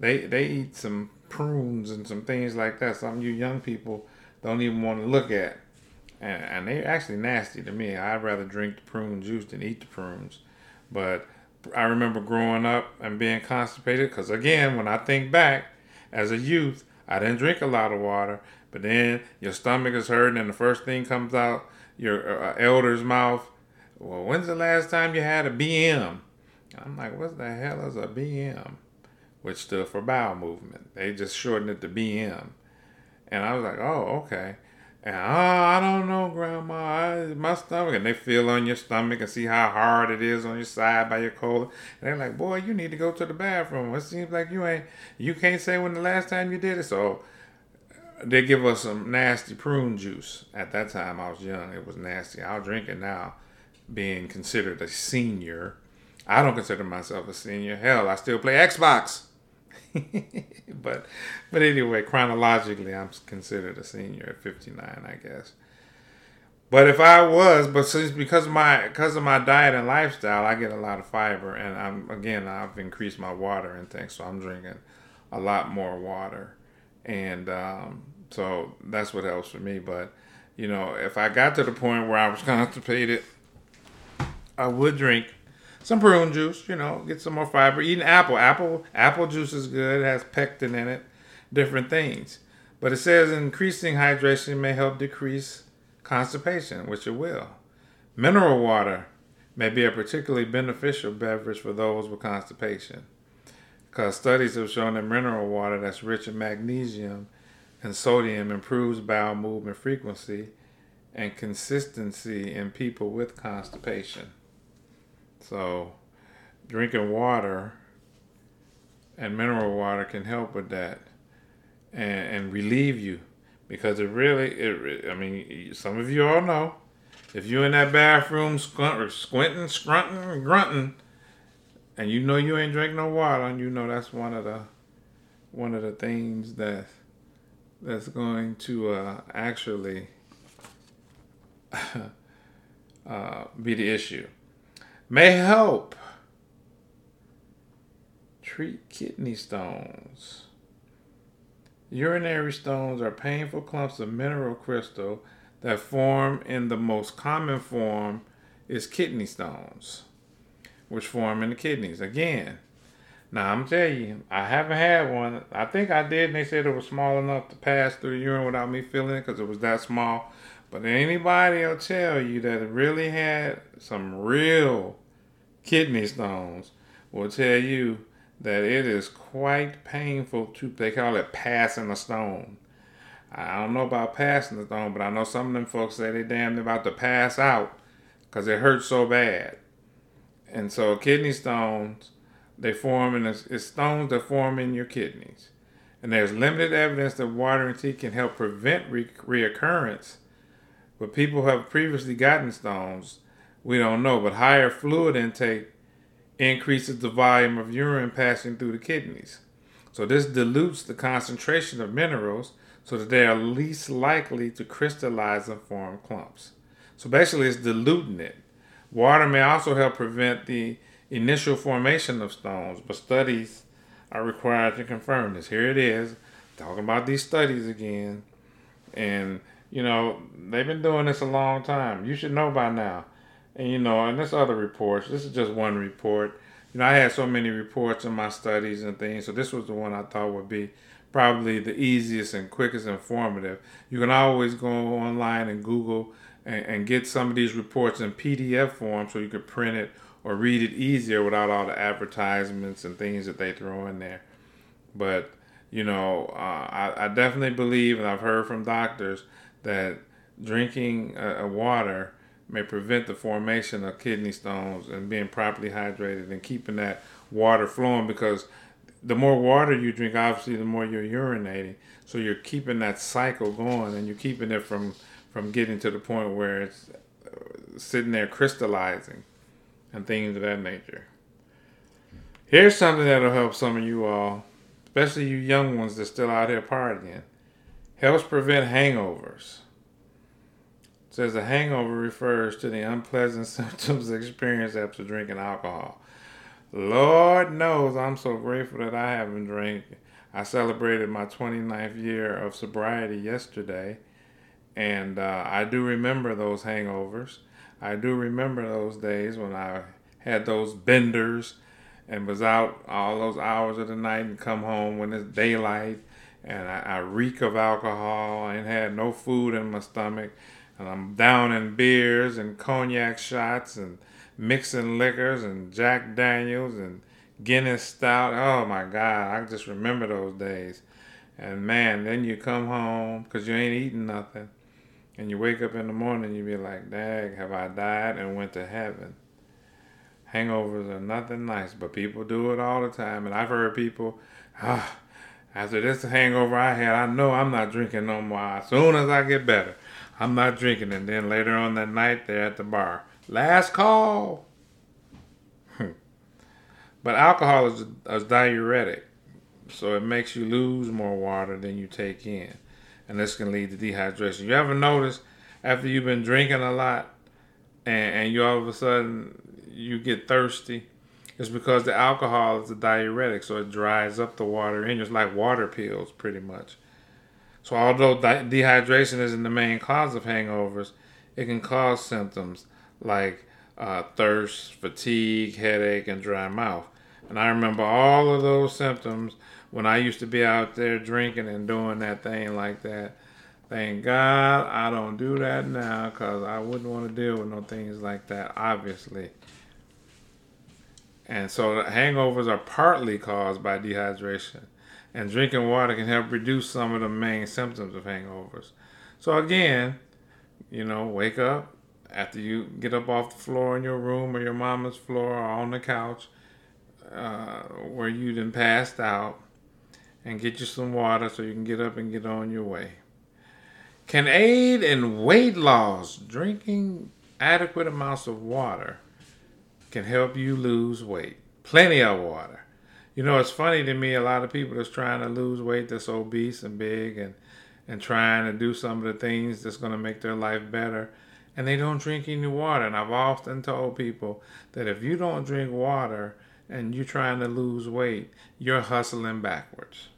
they they eat some prunes and some things like that. Some you young people don't even want to look at and, and they're actually nasty to me. I'd rather drink the prune juice than eat the prunes. But I remember growing up and being constipated because, again, when I think back as a youth, I didn't drink a lot of water. But then your stomach is hurting, and the first thing comes out your uh, elder's mouth. Well, when's the last time you had a BM? I'm like, what the hell is a BM? Which stood for bowel movement. They just shortened it to BM. And I was like, oh, okay. And oh, I don't know, Grandma, I, my stomach. And they feel on your stomach and see how hard it is on your side by your colon. And they're like, boy, you need to go to the bathroom. It seems like you ain't, you can't say when the last time you did it. So they give us some nasty prune juice. At that time, I was young. It was nasty. I'll drink it now, being considered a senior. I don't consider myself a senior. Hell, I still play Xbox. but but anyway, chronologically, I'm considered a senior at 59, I guess. But if I was, but since because of my because of my diet and lifestyle, I get a lot of fiber, and I'm again I've increased my water intake, so I'm drinking a lot more water, and um, so that's what helps for me. But you know, if I got to the point where I was constipated, I would drink some prune juice, you know, get some more fiber. Eating apple, apple, apple juice is good. It has pectin in it, different things. But it says increasing hydration may help decrease constipation, which it will. Mineral water may be a particularly beneficial beverage for those with constipation, because studies have shown that mineral water that's rich in magnesium and sodium improves bowel movement frequency and consistency in people with constipation. So, drinking water and mineral water can help with that and, and relieve you because it really, it, I mean, some of you all know if you're in that bathroom squint, squinting, scrunting, grunting, and you know you ain't drinking no water, and you know that's one of the one of the things that that's going to uh, actually uh, be the issue may help treat kidney stones. Urinary stones are painful clumps of mineral crystal that form in the most common form is kidney stones, which form in the kidneys. Again, now I'm telling you, I haven't had one. I think I did, and they said it was small enough to pass through the urine without me feeling it because it was that small. But anybody will tell you that really had some real kidney stones will tell you that it is quite painful to, they call it passing a stone. I don't know about passing the stone, but I know some of them folks say they damn about to pass out because it hurts so bad. And so kidney stones, they form in it's stones that form in your kidneys. And there's limited evidence that water and tea can help prevent re- reoccurrence but people have previously gotten stones, we don't know. But higher fluid intake increases the volume of urine passing through the kidneys. So this dilutes the concentration of minerals so that they are least likely to crystallize and form clumps. So basically, it's diluting it. Water may also help prevent the initial formation of stones, but studies are required to confirm this. Here it is, talking about these studies again. And you know, they've been doing this a long time. You should know by now. And you know, and there's other reports. This is just one report. You know, I had so many reports in my studies and things, so this was the one I thought would be probably the easiest and quickest informative. You can always go online and Google and, and get some of these reports in PDF form so you can print it or read it easier without all the advertisements and things that they throw in there. But you know, uh, I, I definitely believe, and I've heard from doctors that drinking uh, water may prevent the formation of kidney stones and being properly hydrated and keeping that water flowing because the more water you drink obviously the more you're urinating. So you're keeping that cycle going and you're keeping it from from getting to the point where it's uh, sitting there crystallizing and things of that nature. Here's something that'll help some of you all especially you young ones that's still out here partying helps prevent hangovers. It says a hangover refers to the unpleasant symptoms experienced after drinking alcohol. Lord knows I'm so grateful that I haven't drank. I celebrated my 29th year of sobriety yesterday, and uh, I do remember those hangovers. I do remember those days when I had those benders and was out all those hours of the night and come home when it's daylight and I, I reek of alcohol. I ain't had no food in my stomach, and I'm down in beers and cognac shots and mixing liquors and Jack Daniels and Guinness Stout. Oh my God, I just remember those days. And man, then you come home because you ain't eating nothing, and you wake up in the morning, you be like, "Dag, have I died and went to heaven?" Hangovers are nothing nice, but people do it all the time, and I've heard people, ah after this hangover I had, I know I'm not drinking no more. As soon as I get better, I'm not drinking. And then later on that night, they're at the bar. Last call. but alcohol is a, diuretic, so it makes you lose more water than you take in. And this can lead to dehydration. You ever notice after you've been drinking a lot and, and you all of a sudden you get thirsty? Is because the alcohol is a diuretic, so it dries up the water in. It's like water pills, pretty much. So although dehydration isn't the main cause of hangovers, it can cause symptoms like uh, thirst, fatigue, headache, and dry mouth. And I remember all of those symptoms when I used to be out there drinking and doing that thing like that. Thank God I don't do that now because I wouldn't want to deal with no things like that, obviously. And so hangovers are partly caused by dehydration. And drinking water can help reduce some of the main symptoms of hangovers. So again, you know, wake up after you get up off the floor in your room or your mama's floor or on the couch uh, where you then passed out and get you some water so you can get up and get on your way. Can aid in weight loss. Drinking adequate amounts of water can help you lose weight. Plenty of water. You know, it's funny to me, a lot of people that's trying to lose weight that's obese and big and, and trying to do some of the things that's going to make their life better, and they don't drink any water. And I've often told people that if you don't drink water and you're trying to lose weight, you're hustling backwards.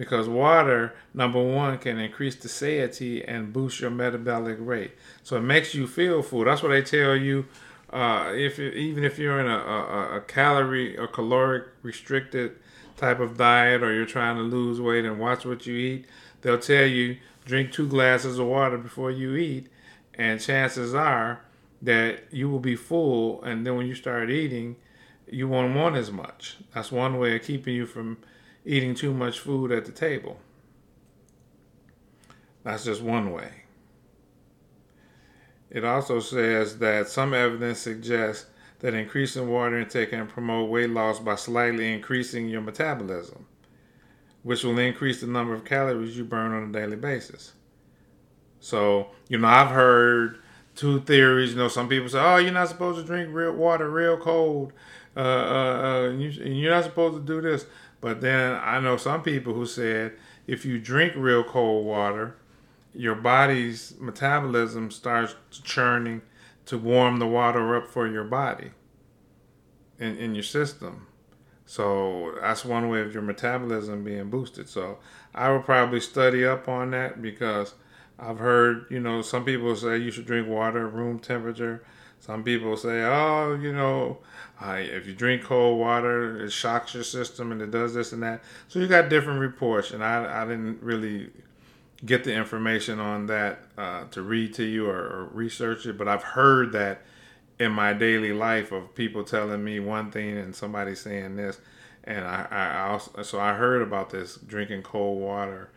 because water, number one, can increase the satiety and boost your metabolic rate. So it makes you feel full. That's what they tell you. Uh, if even if you're in a, a, a calorie or caloric restricted type of diet, or you're trying to lose weight and watch what you eat, they'll tell you drink two glasses of water before you eat, and chances are that you will be full. And then when you start eating, you won't want as much. That's one way of keeping you from eating too much food at the table. That's just one way. It also says that some evidence suggests that increasing water intake can promote weight loss by slightly increasing your metabolism, which will increase the number of calories you burn on a daily basis. So, you know, I've heard two theories. You know, some people say, "Oh, you're not supposed to drink real water real cold. Uh, uh, uh, you, you're not supposed to do this." But then I know some people who said if you drink real cold water, your body's metabolism starts churning to warm the water up for your body in, in your system. So that's one way of your metabolism being boosted. So I would probably study up on that because I've heard, you know, some people say you should drink water room temperature. Some people say, oh, you know, if you drink cold water, it shocks your system and it does this and that. So you got different reports, and I, I didn't really get the information on that uh, to read to you or, or, research it, but I've heard that in my daily life of people telling me one thing and somebody saying this, and I, I also so I heard about this drinking cold water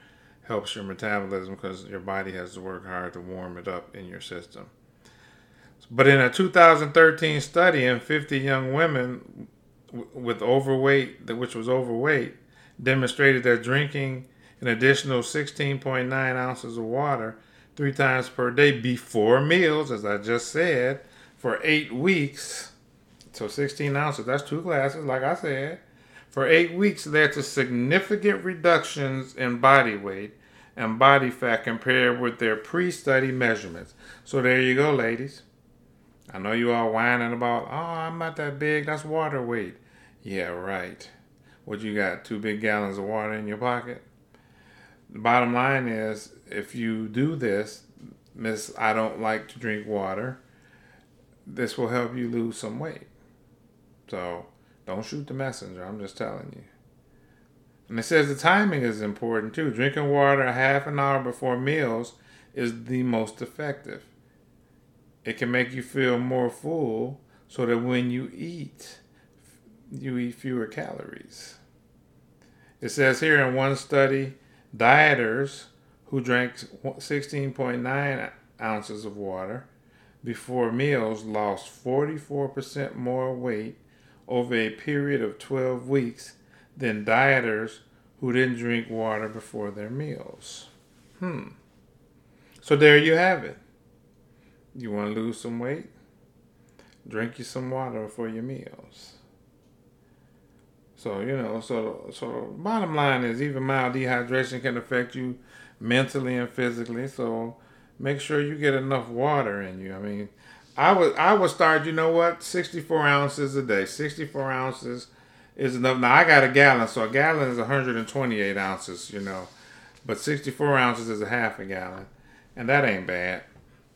helps your metabolism because your body has to work hard to warm it up in your system. But in a 2013 study in 50 young women with overweight, which was overweight, demonstrated that drinking an additional 16.9 ounces of water three times per day before meals, as I just said, for eight weeks. So 16 ounces, that's two glasses, like I said. For eight weeks led to significant reductions in body weight and body fat compared with their pre study measurements. So there you go, ladies. I know you all whining about, oh, I'm not that big. That's water weight. Yeah, right. What you got? Two big gallons of water in your pocket? The bottom line is if you do this, Miss, I don't like to drink water, this will help you lose some weight. So don't shoot the messenger. I'm just telling you. And it says the timing is important too. Drinking water half an hour before meals is the most effective. It can make you feel more full so that when you eat, you eat fewer calories. It says here in one study, dieters who drank 16.9 ounces of water before meals lost 44% more weight over a period of 12 weeks than dieters who didn't drink water before their meals. Hmm. So there you have it. You want to lose some weight? Drink you some water for your meals. So you know, so so bottom line is even mild dehydration can affect you mentally and physically. So make sure you get enough water in you. I mean, I would I would start. You know what? Sixty four ounces a day. Sixty four ounces is enough. Now I got a gallon, so a gallon is one hundred and twenty eight ounces. You know, but sixty four ounces is a half a gallon, and that ain't bad.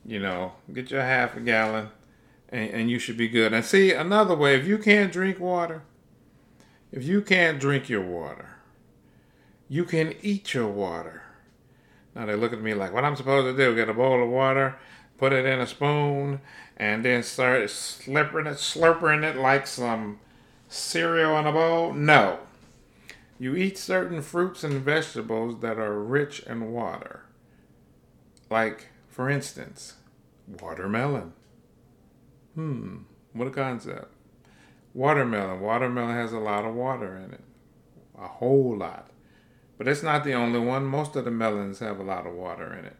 You know, get your half a gallon and, and you should be good. And see, another way, if you can't drink water, if you can't drink your water, you can eat your water. Now they look at me like, what I'm supposed to do? Get a bowl of water, put it in a spoon, and then start slurping it, slurping it like some cereal in a bowl? No. You eat certain fruits and vegetables that are rich in water. Like for instance, watermelon. Hmm, what a concept. Watermelon. Watermelon has a lot of water in it, a whole lot. But it's not the only one. Most of the melons have a lot of water in it.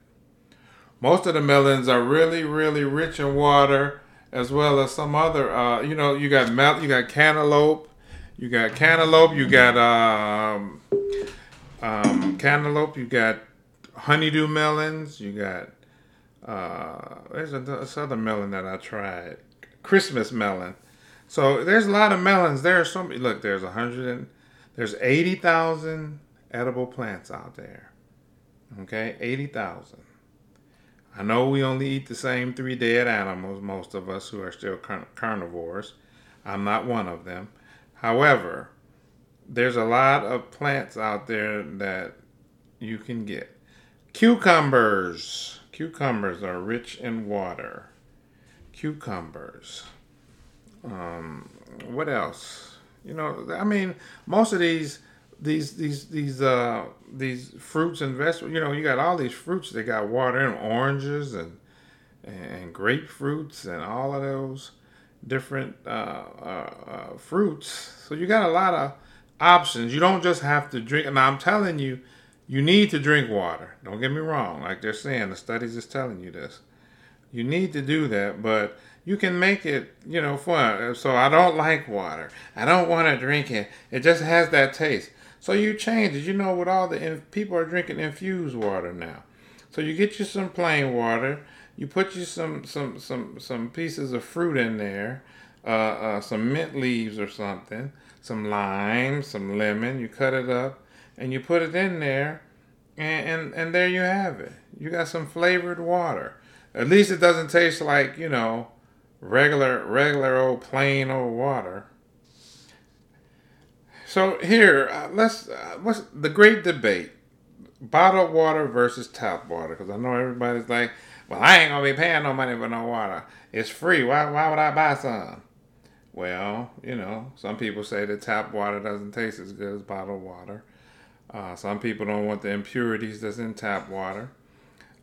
Most of the melons are really, really rich in water, as well as some other. Uh, you know, you got mel- you got cantaloupe, you got cantaloupe, you got um, um, cantaloupe, you got honeydew melons, you got uh, there's another melon that I tried, Christmas melon. So there's a lot of melons. There's so many. Look, there's a hundred and there's eighty thousand edible plants out there. Okay, 80,000. I know we only eat the same three dead animals, most of us who are still carnivores. I'm not one of them. However, there's a lot of plants out there that you can get. Cucumbers. Cucumbers are rich in water. Cucumbers. Um, what else? You know, I mean, most of these these these these uh these fruits and vegetables. You know, you got all these fruits. They got water and oranges and and grapefruits and all of those different uh, uh, uh, fruits. So you got a lot of options. You don't just have to drink. And I'm telling you, you need to drink water. Don't get me wrong. Like they're saying, the studies is telling you this. You need to do that, but you can make it, you know, fun. So I don't like water. I don't want to drink it. It just has that taste. So you change it. You know, with all the people are drinking infused water now. So you get you some plain water. You put you some some some some pieces of fruit in there, uh, uh, some mint leaves or something, some lime, some lemon. You cut it up and you put it in there, and and, and there you have it. You got some flavored water. At least it doesn't taste like you know regular regular old plain old water. So here, uh, let's uh, what's the great debate: bottled water versus tap water. Because I know everybody's like, "Well, I ain't gonna be paying no money for no water. It's free. Why? Why would I buy some?" Well, you know, some people say that tap water doesn't taste as good as bottled water. Uh, some people don't want the impurities that's in tap water,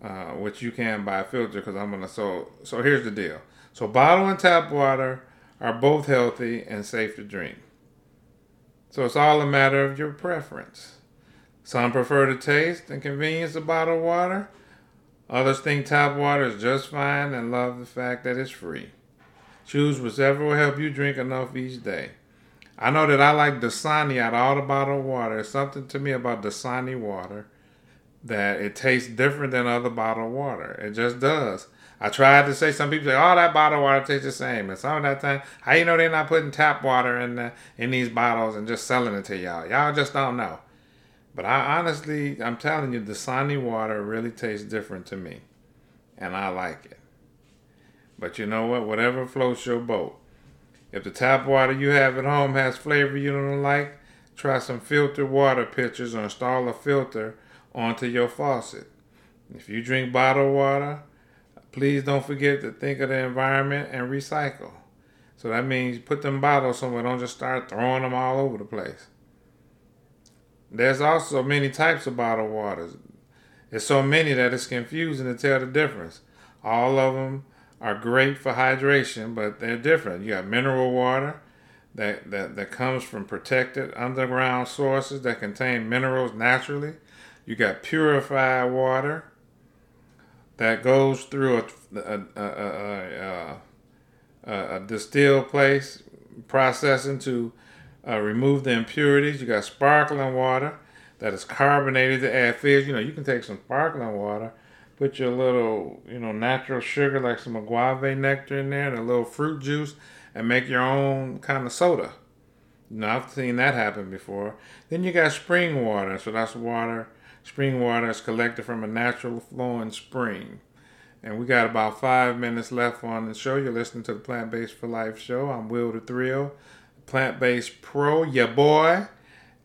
uh, which you can buy a filter. Because I'm gonna so so here's the deal. So bottle and tap water are both healthy and safe to drink. So it's all a matter of your preference. Some prefer the taste and convenience of bottled water. Others think tap water is just fine and love the fact that it's free. Choose whichever will help you drink enough each day. I know that I like Dasani out of all the bottled water. There's something to me about Dasani water that it tastes different than other bottled water. It just does. I tried to say some people say, "Oh, that bottled water tastes the same," and some of that time, how you know they're not putting tap water in the, in these bottles and just selling it to y'all? Y'all just don't know. But I honestly, I'm telling you, Dasani water really tastes different to me, and I like it. But you know what? Whatever floats your boat. If the tap water you have at home has flavor you don't like, try some filtered water pitchers or install a filter onto your faucet. If you drink bottled water, Please don't forget to think of the environment and recycle. So that means put them bottles somewhere. Don't just start throwing them all over the place. There's also many types of bottled waters. There's so many that it's confusing to tell the difference. All of them are great for hydration, but they're different. You got mineral water that, that, that comes from protected underground sources that contain minerals naturally. You got purified water that goes through a, a, a, a, a distilled place processing to uh, remove the impurities. You got sparkling water that is carbonated to add fizz. You know, you can take some sparkling water, put your little, you know, natural sugar like some agave nectar in there and a little fruit juice and make your own kind of soda. Know, I've seen that happen before. Then you got spring water. So that's water Spring water is collected from a natural flowing spring. And we got about five minutes left on the show. You're listening to the Plant Based for Life show. I'm Will the Thrill, Plant Based Pro, ya boy.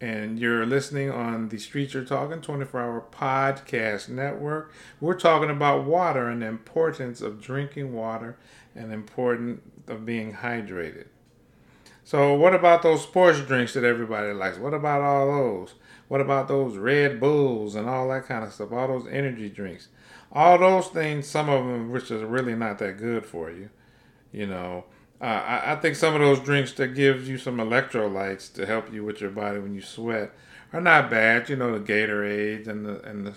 And you're listening on the Streets You're Talking 24 hour podcast network. We're talking about water and the importance of drinking water and the importance of being hydrated. So, what about those sports drinks that everybody likes? What about all those? What about those Red Bulls and all that kind of stuff? All those energy drinks. All those things, some of them which is really not that good for you. You know, uh, I, I think some of those drinks that gives you some electrolytes to help you with your body when you sweat are not bad. You know, the Gatorades and the and the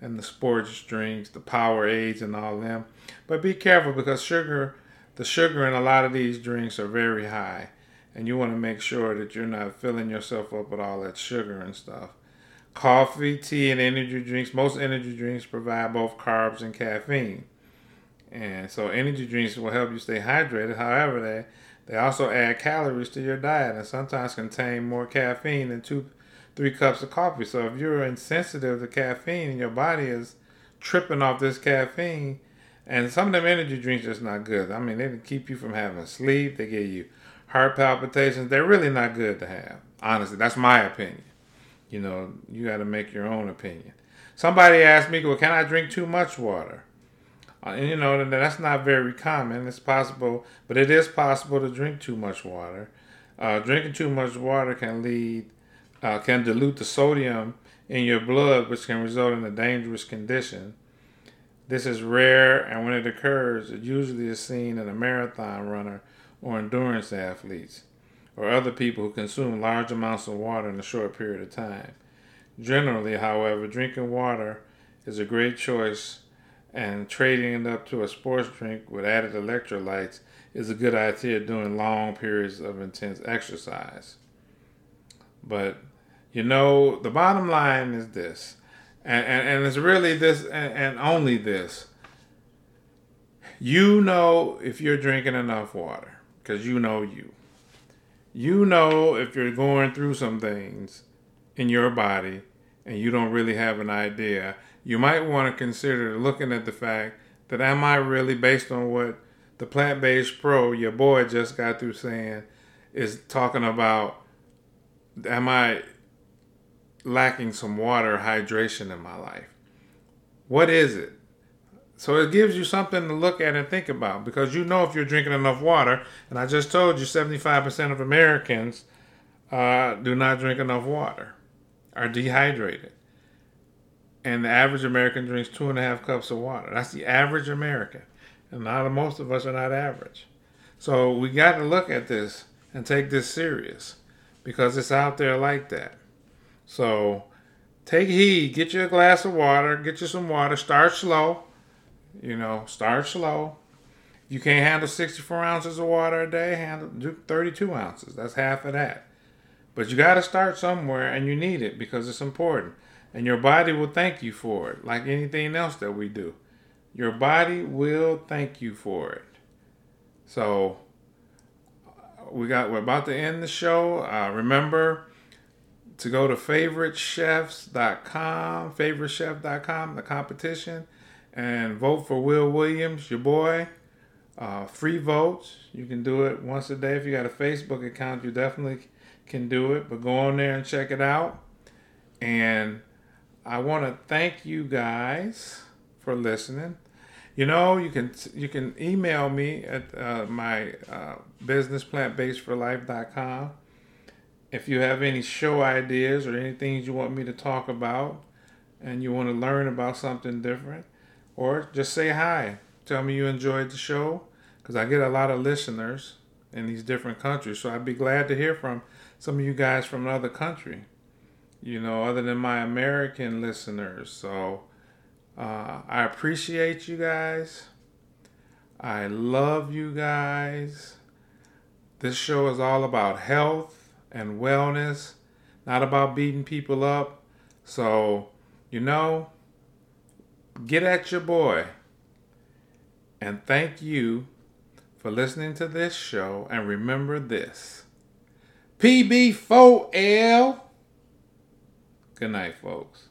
and the sports drinks, the Powerades and all them. But be careful because sugar, the sugar in a lot of these drinks are very high and you want to make sure that you're not filling yourself up with all that sugar and stuff. Coffee, tea, and energy drinks. Most energy drinks provide both carbs and caffeine. And so energy drinks will help you stay hydrated. However, they, they also add calories to your diet and sometimes contain more caffeine than two three cups of coffee. So if you're insensitive to caffeine and your body is tripping off this caffeine, and some of them energy drinks just not good. I mean, they keep you from having sleep. They give you heart palpitations. They're really not good to have. Honestly, that's my opinion. You know, you got to make your own opinion. Somebody asked me, well, can I drink too much water? Uh, and you know, that's not very common. It's possible, but it is possible to drink too much water. Uh, drinking too much water can lead, uh, can dilute the sodium in your blood, which can result in a dangerous condition. This is rare, and when it occurs, it usually is seen in a marathon runner or endurance athletes or other people who consume large amounts of water in a short period of time. Generally, however, drinking water is a great choice, and trading it up to a sports drink with added electrolytes is a good idea during long periods of intense exercise. But you know, the bottom line is this, and, and, and it's really this and, and only this. You know if you're drinking enough water because you know you. You know if you're going through some things in your body and you don't really have an idea. You might want to consider looking at the fact that am I really based on what the plant based pro, your boy just got through saying, is talking about am I lacking some water hydration in my life? What is it? So it gives you something to look at and think about because you know if you're drinking enough water, and I just told you 75% of Americans uh, do not drink enough water, are dehydrated. And the average American drinks two and a half cups of water. That's the average American. And not most of us are not average. So we got to look at this and take this serious because it's out there like that. So take heed, get you a glass of water, get you some water, start slow you know, start slow. You can't handle 64 ounces of water a day, handle do 32 ounces. That's half of that. But you got to start somewhere and you need it because it's important. And your body will thank you for it, like anything else that we do. Your body will thank you for it. So, we got we're about to end the show. Uh, remember to go to favoritechefs.com, favoritechef.com, the competition and vote for Will Williams, your boy. Uh, free votes. You can do it once a day. If you got a Facebook account, you definitely can do it. But go on there and check it out. And I want to thank you guys for listening. You know, you can you can email me at uh, my uh, business plantbasedforlife.com if you have any show ideas or anything you want me to talk about and you want to learn about something different or just say hi. Tell me you enjoyed the show because I get a lot of listeners in these different countries. So I'd be glad to hear from some of you guys from another country, you know, other than my American listeners. So uh, I appreciate you guys. I love you guys. This show is all about health and wellness, not about beating people up. So, you know, get at your boy. And thank you for listening to this show. And remember this PB4L. Good night, folks.